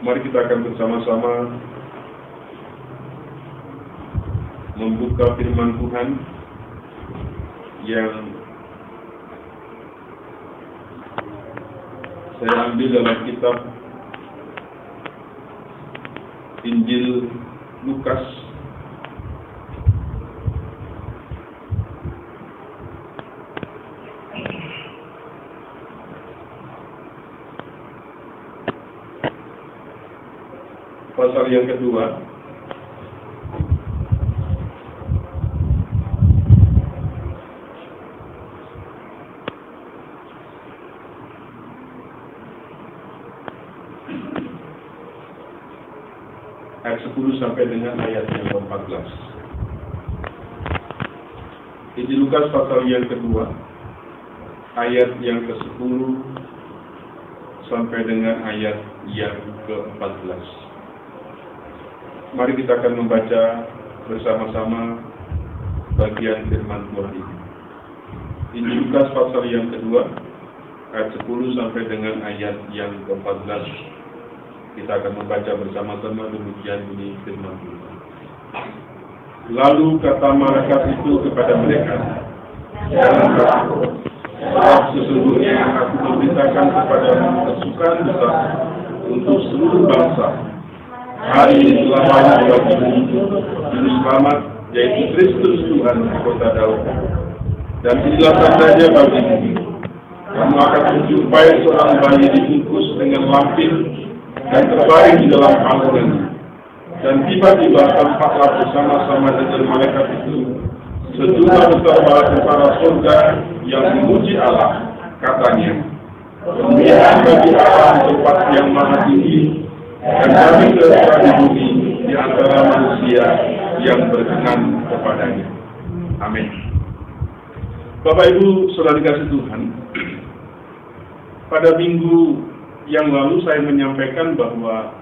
Mari kita akan bersama-sama membuka firman Tuhan yang saya ambil dalam kitab Injil Lukas pasal yang kedua. Ayat 10 sampai dengan ayat yang ke-14 Injil Lukas pasal yang kedua ayat yang ke-10 sampai dengan ayat yang ke-14 Mari kita akan membaca bersama-sama bagian firman Tuhan ini. Injil Lukas pasal yang kedua, ayat 10 sampai dengan ayat yang ke-14. Kita akan membaca bersama-sama demikian bunyi firman Tuhan. Lalu kata malaikat itu kepada mereka, Jangan takut, sebab sesungguhnya aku memberitakan kepada kesukaan besar untuk seluruh bangsa hari ini telah banyak bagi juru selamat yaitu Kristus Tuhan kota Daud. Dan inilah tandanya bagi kamu akan menjumpai seorang bayi dibungkus dengan lampin dan terbaring di dalam angkuran dan tiba-tiba tampaklah bersama-sama dengan malaikat itu. Sejumlah besar bala tentara surga yang memuji Allah katanya. Kemuliaan bagi Allah tempat yang maha tinggi dan kami di bumi di antara manusia yang berkenan kepadanya. Amin. Bapak Ibu Saudara dikasih Tuhan, pada minggu yang lalu saya menyampaikan bahwa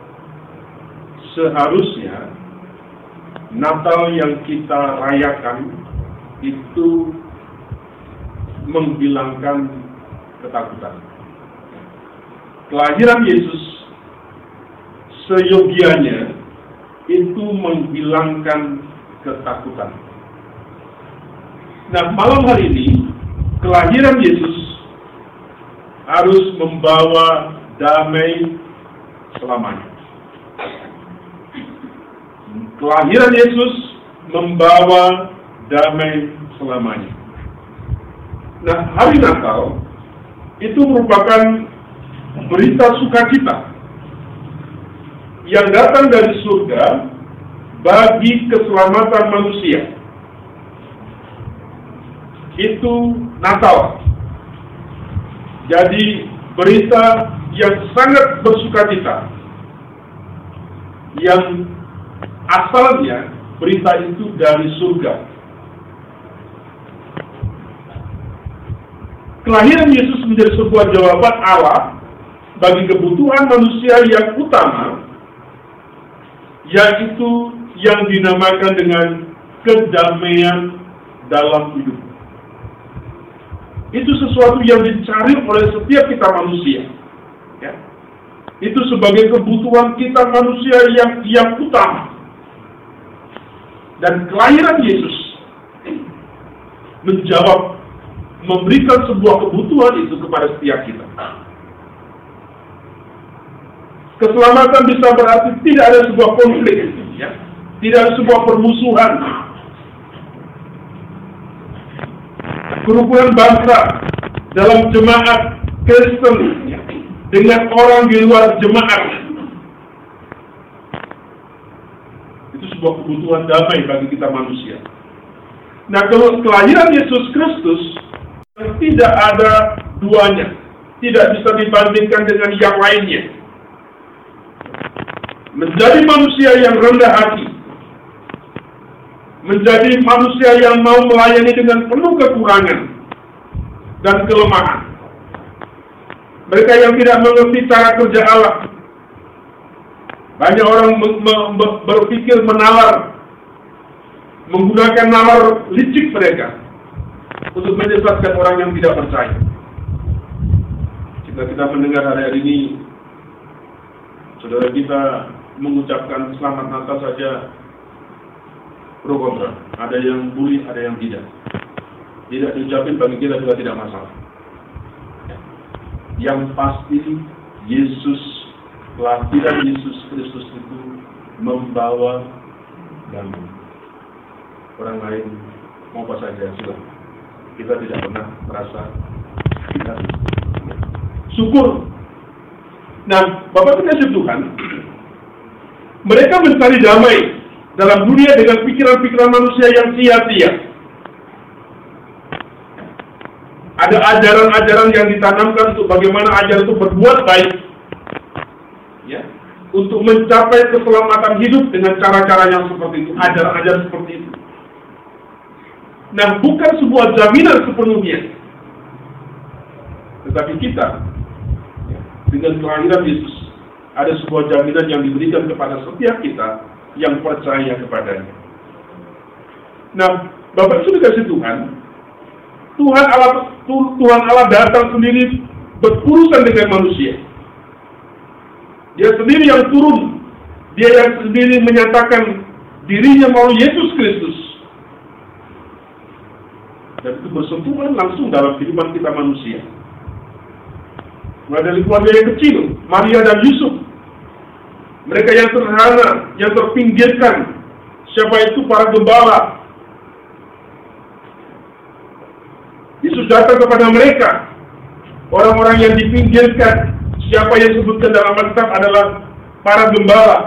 seharusnya Natal yang kita rayakan itu menghilangkan ketakutan. Kelahiran Yesus seyogianya itu menghilangkan ketakutan. Nah, malam hari ini kelahiran Yesus harus membawa damai selamanya. Kelahiran Yesus membawa damai selamanya. Nah, hari Natal itu merupakan berita sukacita yang datang dari surga bagi keselamatan manusia. Itu Natal. Jadi berita yang sangat bersukacita yang asalnya berita itu dari surga. Kelahiran Yesus menjadi sebuah jawaban Allah bagi kebutuhan manusia yang utama yaitu yang dinamakan dengan kedamaian dalam hidup. Itu sesuatu yang dicari oleh setiap kita manusia. Ya. Itu sebagai kebutuhan kita manusia yang yang utama. Dan kelahiran Yesus menjawab, memberikan sebuah kebutuhan itu kepada setiap kita. Keselamatan bisa berarti tidak ada sebuah konflik, ya. tidak ada sebuah permusuhan. Kerukunan bangsa dalam jemaat Kristen dengan orang di luar jemaat itu sebuah kebutuhan damai bagi kita manusia. Nah, kalau kelahiran Yesus Kristus tidak ada duanya, tidak bisa dibandingkan dengan yang lainnya menjadi manusia yang rendah hati, menjadi manusia yang mau melayani dengan penuh kekurangan dan kelemahan. Mereka yang tidak mengerti cara kerja Allah. Banyak orang berpikir menalar, menggunakan nalar licik mereka untuk menyesatkan orang yang tidak percaya. Jika kita mendengar hari-hari ini Saudara kita mengucapkan selamat Natal saja pro kontra. Ada yang bully, ada yang tidak. Tidak diucapin bagi kita juga tidak masalah. Yang pasti Yesus, kelahiran Yesus Kristus itu membawa damai. Orang lain mau apa saja sudah. Kita tidak pernah merasa kita syukur. Nah, Bapak kasih Tuhan, mereka mencari damai dalam dunia dengan pikiran-pikiran manusia yang sia-sia. Ada ajaran-ajaran yang ditanamkan untuk bagaimana ajaran itu berbuat baik. Ya, untuk mencapai keselamatan hidup dengan cara-cara yang seperti itu, ajaran-ajaran seperti itu. Nah, bukan sebuah jaminan sepenuhnya. Tetapi kita, ya, dengan kelahiran Yesus, ada sebuah jaminan yang diberikan kepada setiap kita yang percaya kepadanya. Nah, Bapak itu dikasih Tuhan, Tuhan Allah Tuhan Allah datang sendiri berurusan dengan manusia. Dia sendiri yang turun, dia yang sendiri menyatakan dirinya melalui Yesus Kristus. Dan itu bersentuhan langsung dalam kehidupan kita manusia. Mulai dari keluarga yang kecil, Maria dan Yusuf. Mereka yang sederhana, yang terpinggirkan. Siapa itu para gembala. Yesus datang kepada mereka. Orang-orang yang dipinggirkan. Siapa yang disebutkan dalam Alkitab adalah para gembala.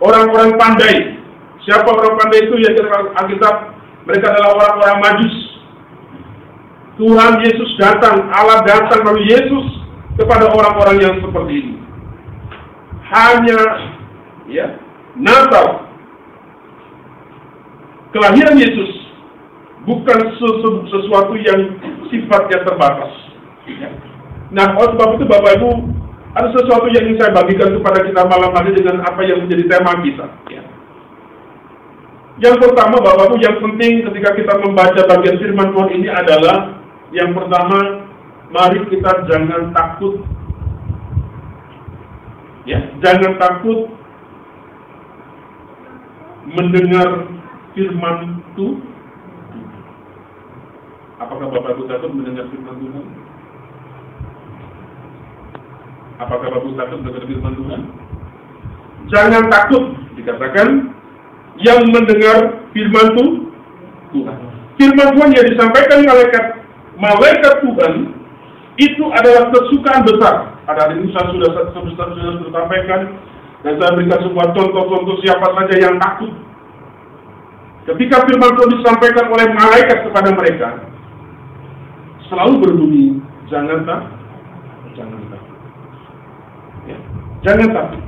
Orang-orang pandai. Siapa orang pandai itu yang Alkitab mereka adalah orang-orang majus. Tuhan Yesus datang, Allah datang melalui Yesus kepada orang-orang yang seperti ini. Hanya ya, Natal kelahiran Yesus bukan sesuatu yang sifatnya terbatas. Ya. Nah, oleh sebab itu Bapak Ibu ada sesuatu yang ingin saya bagikan kepada kita malam hari dengan apa yang menjadi tema kita. Ya. Yang pertama, Bapak Ibu, yang penting ketika kita membaca bagian firman Tuhan ini adalah yang pertama, mari kita jangan takut. Ya, jangan takut mendengar firman Tuhan. Apakah Bapak Ibu takut mendengar firman Tuhan? Apakah Bapak Ibu takut mendengar firman Tuhan? Jangan takut, dikatakan yang mendengar firman Tuhan. Firman Tuhan yang disampaikan malaikat malaikat Tuhan itu adalah kesukaan besar. Hari ini saya sudah sudah, sudah, sampaikan dan saya berikan sebuah contoh-contoh siapa saja yang takut. Ketika firman Tuhan disampaikan oleh malaikat kepada mereka, selalu berbunyi, jangan tak, jangan tak, ya, jangan takut.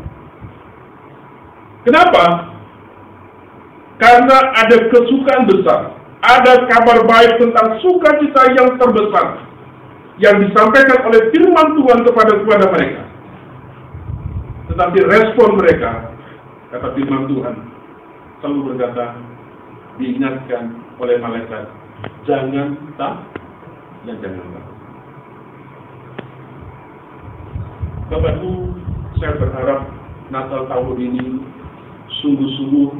Kenapa? Karena ada kesukaan besar, ada kabar baik tentang sukacita yang terbesar yang disampaikan oleh firman Tuhan kepada kepada mereka. Tetapi respon mereka, kata firman Tuhan, selalu berkata, diingatkan oleh malaikat, jangan tak dan jangan tak. Ibu, saya berharap Natal tahun ini sungguh-sungguh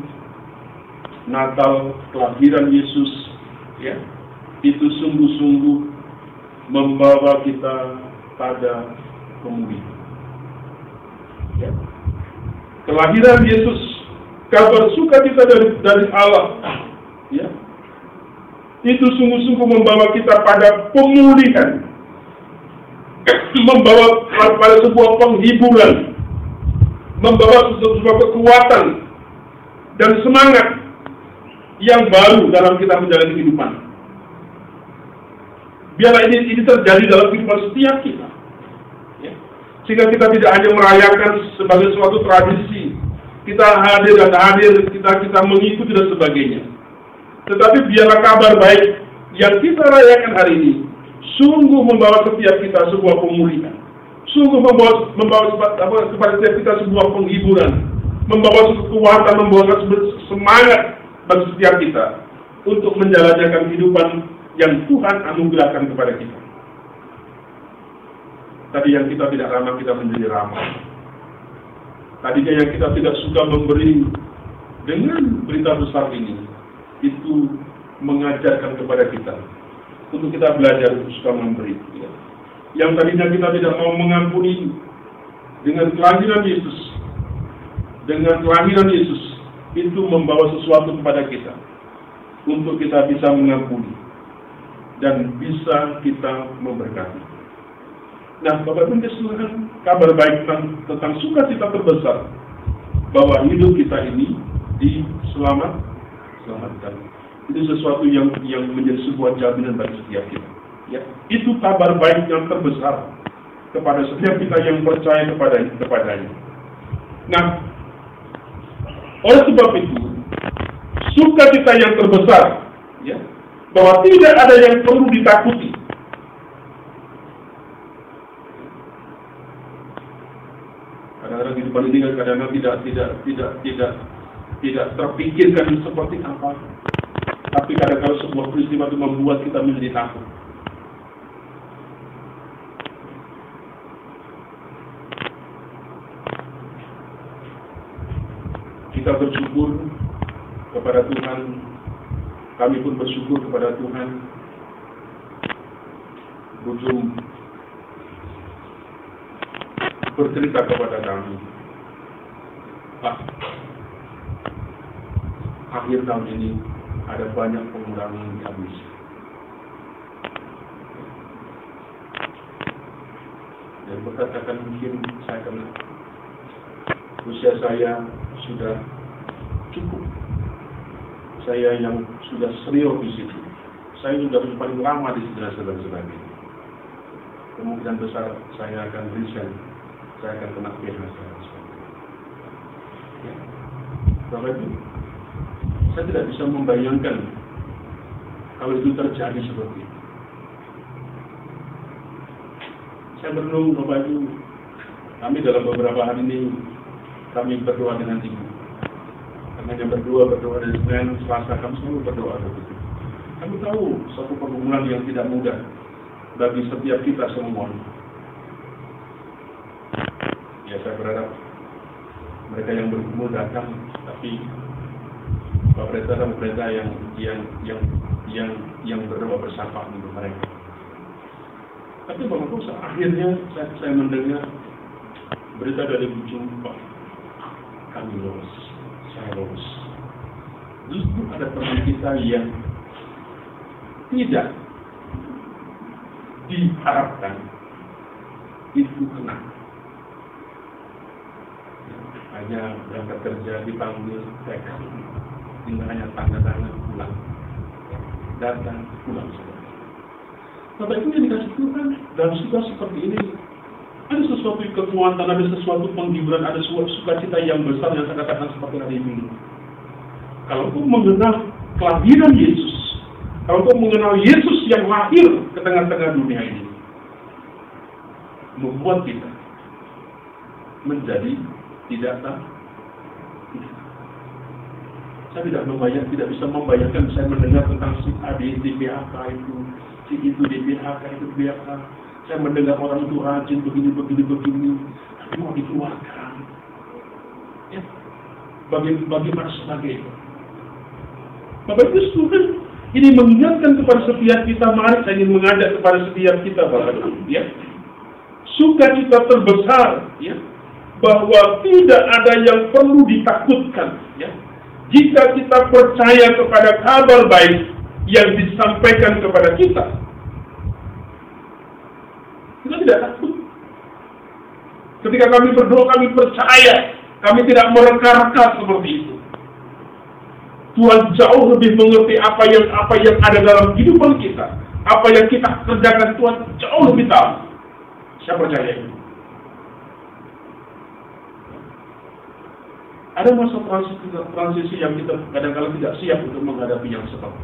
Natal kelahiran Yesus ya itu sungguh-sungguh membawa kita pada pemulihan. Ya. Kelahiran Yesus kabar sukacita dari dari Allah ya itu sungguh-sungguh membawa kita pada pemulihan membawa pada sebuah penghiburan membawa sebuah kekuatan dan semangat yang baru dalam kita menjalani kehidupan. Biarlah ini, ini terjadi dalam kehidupan setiap kita. Ya. Sehingga kita tidak hanya merayakan sebagai suatu tradisi. Kita hadir dan hadir, kita kita mengikuti dan sebagainya. Tetapi biarlah kabar baik yang kita rayakan hari ini sungguh membawa setiap kita sebuah pemulihan. Sungguh membawa, membawa kepada setiap kita sebuah penghiburan. Membawa kekuatan, membawa semangat bagi setiap kita untuk menjalankan kehidupan yang Tuhan anugerahkan kepada kita. Tadi yang kita tidak ramah, kita menjadi ramah. Tadinya yang kita tidak suka memberi dengan berita besar ini, itu mengajarkan kepada kita untuk kita belajar suka memberi. Ya. Yang tadinya kita tidak mau mengampuni dengan kelahiran Yesus, dengan kelahiran Yesus itu membawa sesuatu kepada kita untuk kita bisa mengampuni dan bisa kita memberkati. Nah, Bapak Ibu keseluruhan kabar baik tentang, tentang sukacita terbesar bahwa hidup kita ini diselamat selamatkan. Itu sesuatu yang yang menjadi sebuah jaminan bagi setiap kita. Ya, itu kabar baik yang terbesar kepada setiap kita yang percaya kepada kepadanya. Nah, oleh sebab itu, sukacita yang terbesar, ya, bahwa tidak ada yang perlu ditakuti kadang-kadang kehidupan ini kan kadang-kadang tidak tidak tidak tidak tidak terpikirkan seperti apa. Tapi kadang-kadang sebuah peristiwa itu membuat kita menjadi takut. Kita bersyukur kepada Tuhan, kami pun bersyukur kepada Tuhan. Ujung bercerita kepada kami. Pak, akhir tahun ini ada banyak pengurangan yang dihabis. Dan berkatakan mungkin saya kena usia saya sudah cukup. Saya yang sudah serius di situ. Saya sudah paling lama di situ dan sebagainya. Kemungkinan besar saya akan resign saya akan kena PHK. Ya. Bapak Ibu, saya tidak bisa membayangkan kalau itu terjadi seperti itu. Saya berenung Bapak Ibu, kami dalam beberapa hari ini kami berdoa dengan ibu. Hanya berdua, berdoa dari Senin, Selasa, kami selalu berdoa. Kami tahu satu pergumulan yang tidak mudah bagi setiap kita semua ya saya berharap mereka yang berkumpul datang tapi pemerintah dan pemerintah yang yang yang yang yang berdoa bersama untuk mereka. Tapi Bapak akhirnya saya, saya mendengar berita dari ujung Pak, kami lolos, lolos. Justru ada teman kita yang tidak diharapkan itu kena. Hanya berangkat kerja dipanggil mereka tinggal hanya tanda tangan pulang. Datang pulang saja. Bapak Ibu yang dikasih Tuhan dalam situasi seperti ini ada sesuatu kekuatan, ada sesuatu penghiburan, ada sesuatu sukacita yang besar yang saya katakan seperti hari ini. Kalau kau mengenal kelahiran Yesus, kalau kau mengenal Yesus yang lahir ke tengah-tengah dunia ini, membuat kita menjadi tidak tahu. Saya tidak membayang, tidak bisa membayangkan saya mendengar tentang si A di PHK itu, si itu di PHK itu di PHK. Saya mendengar orang itu rajin begini begini begini, tapi mau dikeluarkan. Ya, bagi bagaimana sebagainya. Bapak Ibu Tuhan ini mengingatkan kepada setiap kita, mari saya ingin mengajak kepada setiap kita, Bapak Ibu, ya. Sukacita terbesar, ya, bahwa tidak ada yang perlu ditakutkan. Ya. Jika kita percaya kepada kabar baik yang disampaikan kepada kita, kita tidak takut. Ketika kami berdoa, kami percaya, kami tidak mereka-reka seperti itu. Tuhan jauh lebih mengerti apa yang apa yang ada dalam kehidupan kita, apa yang kita kerjakan Tuhan jauh lebih tahu. Saya percaya itu. Ada masa transisi, transisi yang kita kadang-kadang tidak siap untuk menghadapi yang seperti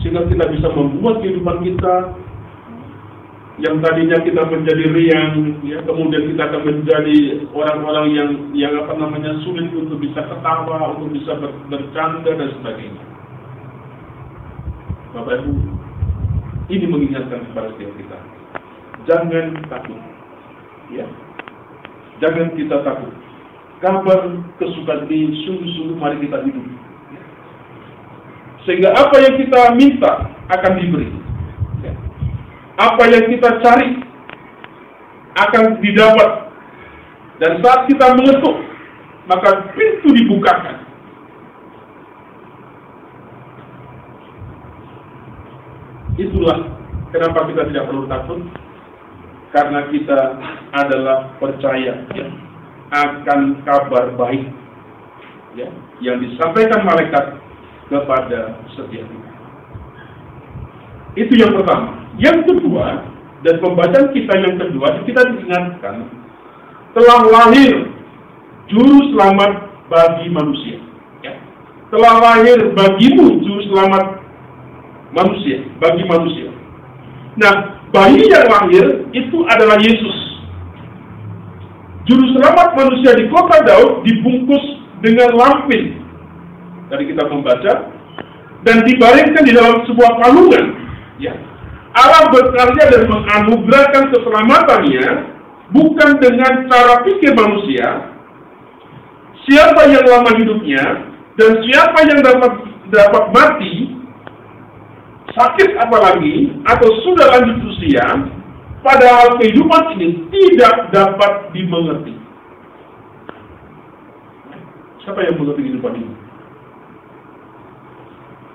Sehingga kita bisa membuat kehidupan kita yang tadinya kita menjadi riang, ya, kemudian kita akan menjadi orang-orang yang yang apa namanya sulit untuk bisa ketawa, untuk bisa ber, bercanda dan sebagainya. Bapak Ibu, ini mengingatkan kepada setiap kita. Jangan takut. Ya. Jangan kita takut kabar kesukaan ini sungguh-sungguh mari kita hidup. Sehingga apa yang kita minta akan diberi. Apa yang kita cari akan didapat. Dan saat kita mengetuk, maka pintu dibukakan. Itulah kenapa kita tidak perlu takut karena kita adalah percaya ya, akan kabar baik ya, yang disampaikan malaikat kepada setiap kita. Itu yang pertama. Yang kedua, dan pembacaan kita yang kedua, kita diingatkan telah lahir juru selamat bagi manusia. Ya. Telah lahir bagimu juru selamat manusia, bagi manusia. Nah, bayi yang lahir itu adalah Yesus. Juru selamat manusia di kota Daud dibungkus dengan lampin. Tadi kita membaca dan dibaringkan di dalam sebuah kalungan. Ya. Allah bekerja dan menganugerahkan keselamatannya bukan dengan cara pikir manusia. Siapa yang lama hidupnya dan siapa yang dapat dapat mati sakit apalagi atau sudah lanjut usia, padahal kehidupan ini tidak dapat dimengerti. Siapa yang mengerti kehidupan ini?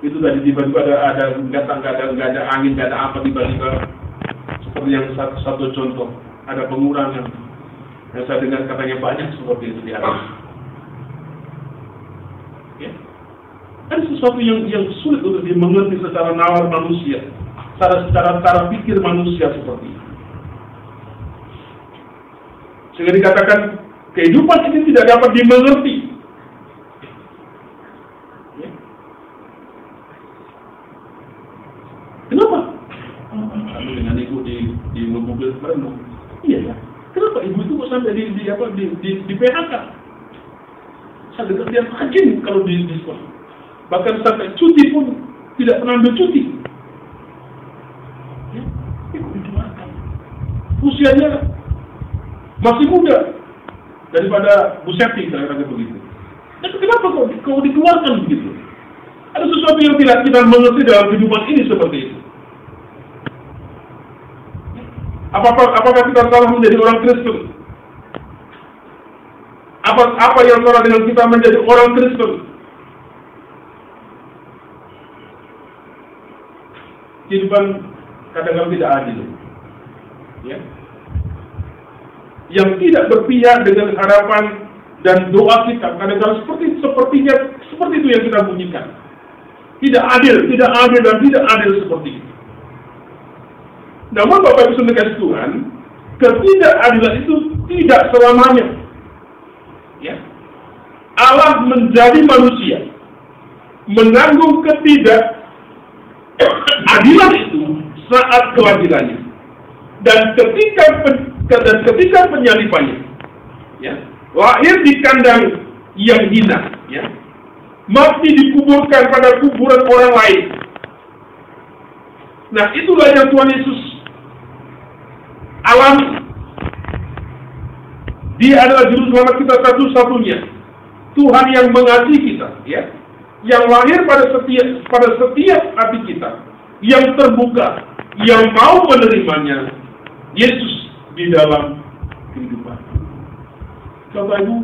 Itu tadi tiba-tiba ada ada nggak ada nggak ada angin nggak ada apa tiba-tiba seperti yang satu, satu contoh ada pengurangan yang saya dengar katanya banyak seperti itu di atas. Ya, ada sesuatu yang yang sulit untuk dimengerti secara nalar manusia, secara secara cara pikir manusia seperti itu. Sehingga dikatakan kehidupan ini tidak dapat dimengerti. Ya. Kenapa? Lalu dengan ibu di di mobil merenung. Iya ya. Kenapa ibu itu kok sampai di, di apa di di, di PHK? Saya dengar dia rajin kalau di, di sekolah bahkan sampai cuti pun tidak pernah ambil cuti. Ya. Usianya masih muda daripada Bu Septi kira-kira begitu. Tapi kenapa kok, kok dikeluarkan begitu? Ada sesuatu yang tidak kita mengerti dalam kehidupan ini seperti itu. Apakah, apakah kita salah menjadi orang Kristen? Apa, apa yang dengan kita menjadi orang Kristen? kehidupan kadang-kadang tidak adil. Ya. Yang tidak berpihak dengan harapan dan doa kita kadang-kadang seperti sepertinya seperti itu yang kita bunyikan. Tidak adil, tidak adil dan tidak adil seperti itu. Namun Bapak Ibu Saudara Tuhan, ketidakadilan itu tidak selamanya. Allah menjadi manusia, menanggung ketidak adilan itu saat kelahirannya dan ketika dan ketika penyalipannya ya lahir di kandang yang hina ya mati dikuburkan pada kuburan orang lain. Nah itulah yang Tuhan Yesus alami. Dia adalah juru selamat kita satu-satunya Tuhan yang mengasihi kita ya yang lahir pada setiap pada setiap hati kita yang terbuka yang mau menerimanya Yesus di dalam kehidupan. Bapak Ibu,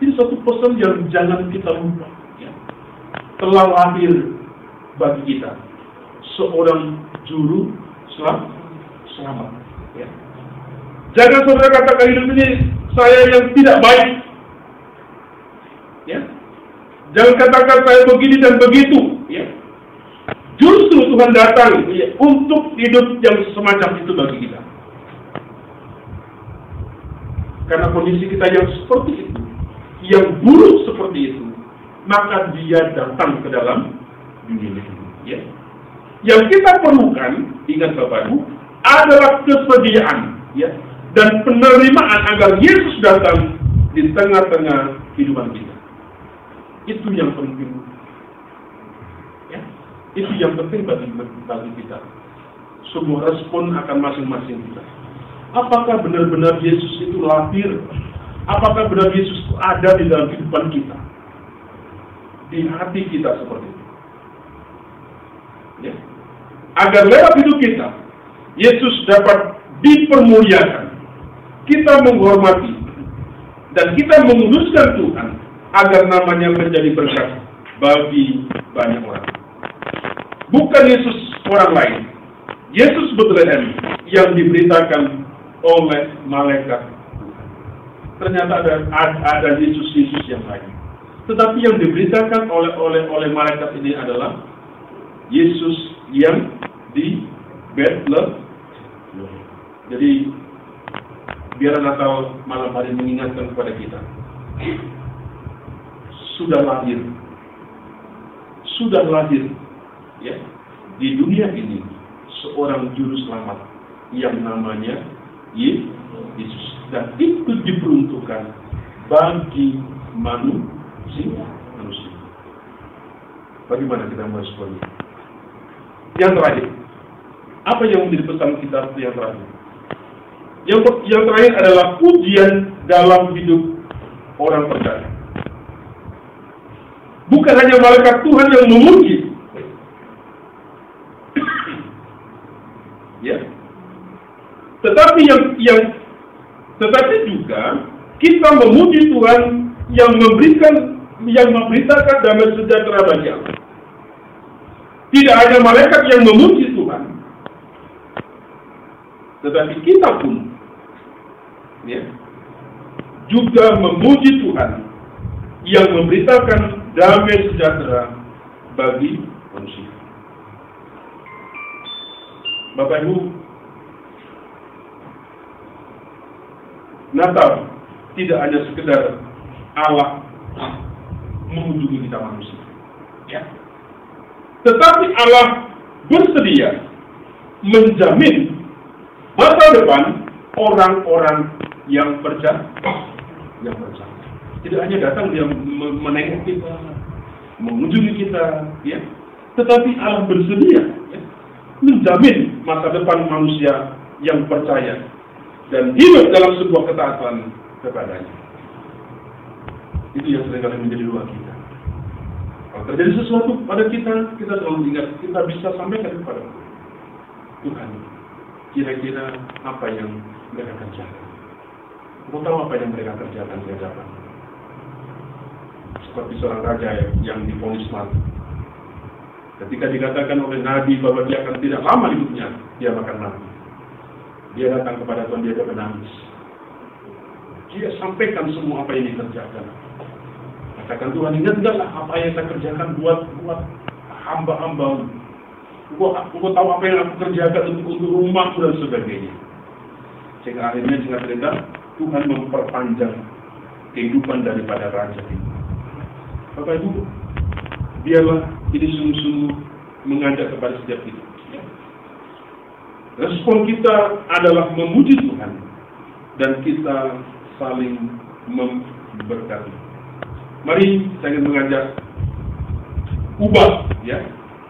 ini satu pesan yang jangan kita lupa. Ya. Telah lahir bagi kita seorang juru selam, selamat. Ya. Jangan saudara katakan hidup ini saya yang tidak baik. Jangan katakan saya begini dan begitu. Ya. Justru Tuhan datang ya, untuk hidup yang semacam itu bagi kita. Karena kondisi kita yang seperti itu, yang buruk seperti itu, maka dia datang ke dalam dunia ini. Ya. Yang kita perlukan, ingat Bapak Ibu, adalah kesediaan ya, dan penerimaan agar Yesus datang di tengah-tengah kehidupan kita. Itu yang penting. Ya, itu yang penting bagi bagi kita. Semua respon akan masing-masing kita. Apakah benar-benar Yesus itu lahir Apakah benar Yesus ada di dalam kehidupan kita? Di hati kita seperti itu. Ya. Agar lewat hidup kita, Yesus dapat dipermuliakan. Kita menghormati dan kita menguduskan Tuhan agar namanya menjadi berkat bagi banyak orang. Bukan Yesus orang lain. Yesus Bethlehem yang diberitakan oleh malaikat ternyata ada ada Yesus Yesus yang lain. Tetapi yang diberitakan oleh oleh oleh malaikat ini adalah Yesus yang di Bethlehem. Jadi biar Natal malam hari mengingatkan kepada kita sudah lahir sudah lahir ya di dunia ini seorang juru selamat yang namanya Yesus dan itu diperuntukkan bagi manusia manusia. Bagaimana kita meresponnya? Yang terakhir, apa yang menjadi pesan kita yang terakhir? Yang, yang terakhir adalah ujian dalam hidup orang percaya. Bukan hanya malaikat Tuhan yang memuji. ya. Tetapi yang yang tetapi juga kita memuji Tuhan yang memberikan yang memberitakan damai sejahtera bagi Allah. Tidak hanya malaikat yang memuji Tuhan, tetapi kita pun ya, juga memuji Tuhan yang memberitakan damai sejahtera bagi manusia. Bapak Ibu, Natal tidak hanya sekedar Allah mengunjungi kita manusia. Ya. Tetapi Allah bersedia menjamin masa depan orang-orang yang percaya, yang percaya. Tidak hanya datang dia menengok kita, mengunjungi kita, ya. Tetapi Allah bersedia ya, menjamin masa depan manusia yang percaya dan hidup dalam sebuah ketaatan kepadanya. Itu yang sering kali menjadi doa kita. Kalau terjadi sesuatu pada kita, kita selalu ingat, kita bisa sampaikan kepada Tuhan. Kira-kira apa yang mereka kerjakan. Mau tahu apa yang mereka kerjakan di hadapan. Seperti seorang raja yang diponis mati. Ketika dikatakan oleh Nabi bahwa dia akan tidak lama hidupnya, dia akan mati. Dia datang kepada Tuhan, dia menangis. Dia sampaikan semua apa yang dikerjakan. Katakan Tuhan, ingat enggaklah apa yang saya kerjakan buat buat hamba-hamba. Engkau tahu apa yang aku kerjakan untuk, untuk rumahku dan sebagainya. Sehingga akhirnya singkat cerita, Tuhan memperpanjang kehidupan daripada raja ini. Bapak Ibu, biarlah ini sungguh-sungguh mengajak kepada setiap kita. Respon kita adalah memuji Tuhan dan kita saling memberkati. Mari saya ingin mengajak ubah ya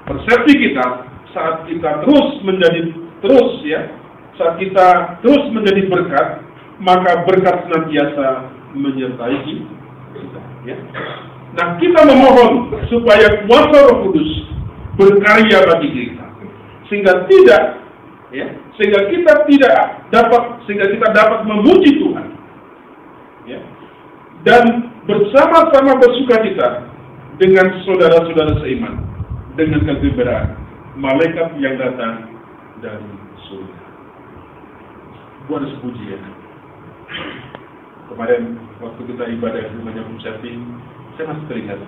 persepsi kita saat kita terus menjadi terus ya saat kita terus menjadi berkat maka berkat senantiasa menyertai kita ya. Nah kita memohon supaya kuasa Roh Kudus berkarya bagi kita sehingga tidak ya sehingga kita tidak dapat sehingga kita dapat memuji Tuhan ya dan bersama-sama bersuka cita dengan saudara-saudara seiman dengan kegembiraan malaikat yang datang dari surga. Gua harus puji ya. Kemarin waktu kita ibadah di rumahnya Bu Septi, saya masih teringat.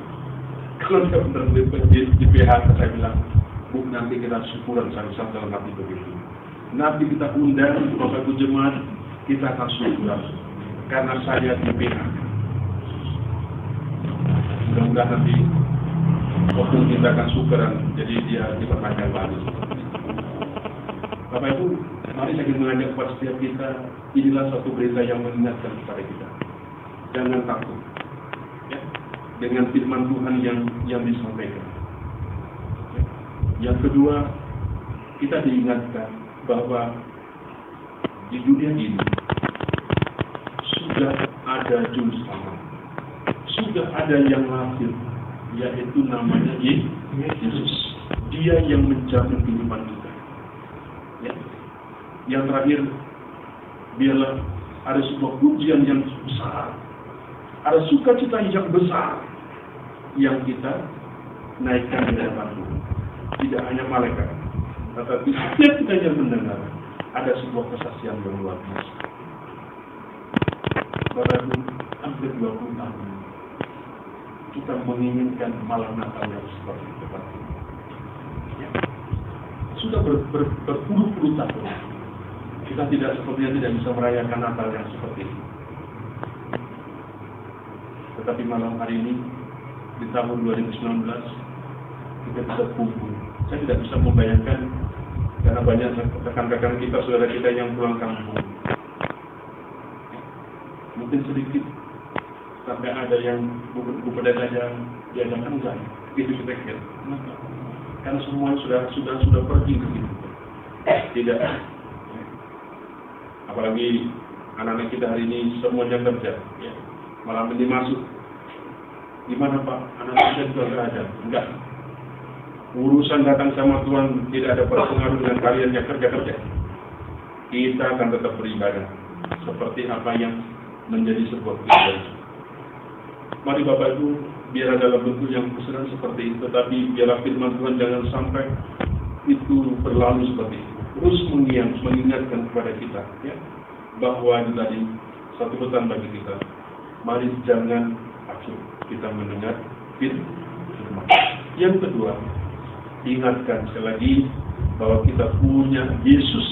Kalau dia benar di, di PH, saya bilang, Bu nanti kita syukuran sama-sama dalam hati begitu nanti kita undang Bapak Ibu Jemaat, kita akan syukur karena saya di PHK. Mudah-mudahan nanti waktu kita akan syukuran, jadi dia diperpanjang lagi. Bapak Ibu, mari saya ingin mengajak kepada setiap kita, inilah satu berita yang mengingatkan kepada kita. Jangan takut. Dengan firman Tuhan yang yang disampaikan. Ya. Yang kedua, kita diingatkan bahwa di dunia ini sudah ada ada juru selamat. Sudah ada yang lahir, yaitu namanya Yesus. Dia yang menjamin kehidupan kita. Ya. Yang terakhir, biarlah ada sebuah pujian yang besar. Ada sukacita yang besar yang kita naikkan di hadapan Tidak hanya malaikat, tetapi setiap kita yang mendengar ada sebuah kesaksian yang luar biasa. Baru hampir 20 tahun kita menginginkan malam Natal yang seperti itu. Ya. Sudah ber, ber, berpuluh-puluh tahun kita tidak sepertinya tidak bisa merayakan Natal yang seperti itu. Tetapi malam hari ini di tahun 2019 kita bisa kumpul. Saya tidak bisa membayangkan karena banyak rekan-rekan kita, saudara kita yang pulang kampung. Mungkin sedikit sampai ada yang buku saja diadakan enggak, itu kita kira. Karena semua sudah sudah sudah pergi begitu. Tidak. Apalagi anak-anak kita hari ini semuanya kerja, ya. malam ini masuk. Gimana Pak? Anak-anak kita juga enggak ada. Enggak urusan datang sama Tuhan tidak ada berpengaruh dengan kalian yang kerja-kerja. Kita akan tetap beribadah seperti apa yang menjadi sebuah tujuan. Mari Bapak Ibu, biar dalam bentuk yang kesenangan seperti itu, tapi biarlah firman Tuhan jangan sampai itu berlalu seperti itu. Terus mengiang, mengingatkan kepada kita, ya, bahwa itu tadi satu pesan bagi kita. Mari jangan acuh kita mendengar firman. Yang kedua, ingatkan sekali lagi bahwa kita punya Yesus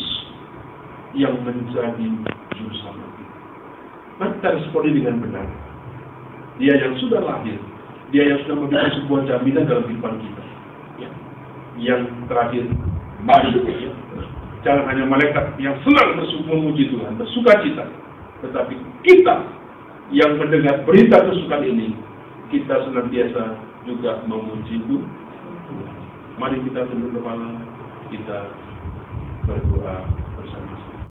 yang menjadi juru kita. Kita responi dengan benar. Dia yang sudah lahir, dia yang sudah memberikan sebuah jaminan dalam kehidupan kita. Ya. Yang terakhir, mari ya. jangan hanya malaikat yang senang memuji Tuhan, bersuka cita, tetapi kita yang mendengar berita kesukaan ini, kita senantiasa juga memuji Tuhan Mari kita tunduk kepala, kita berdoa bersama-sama.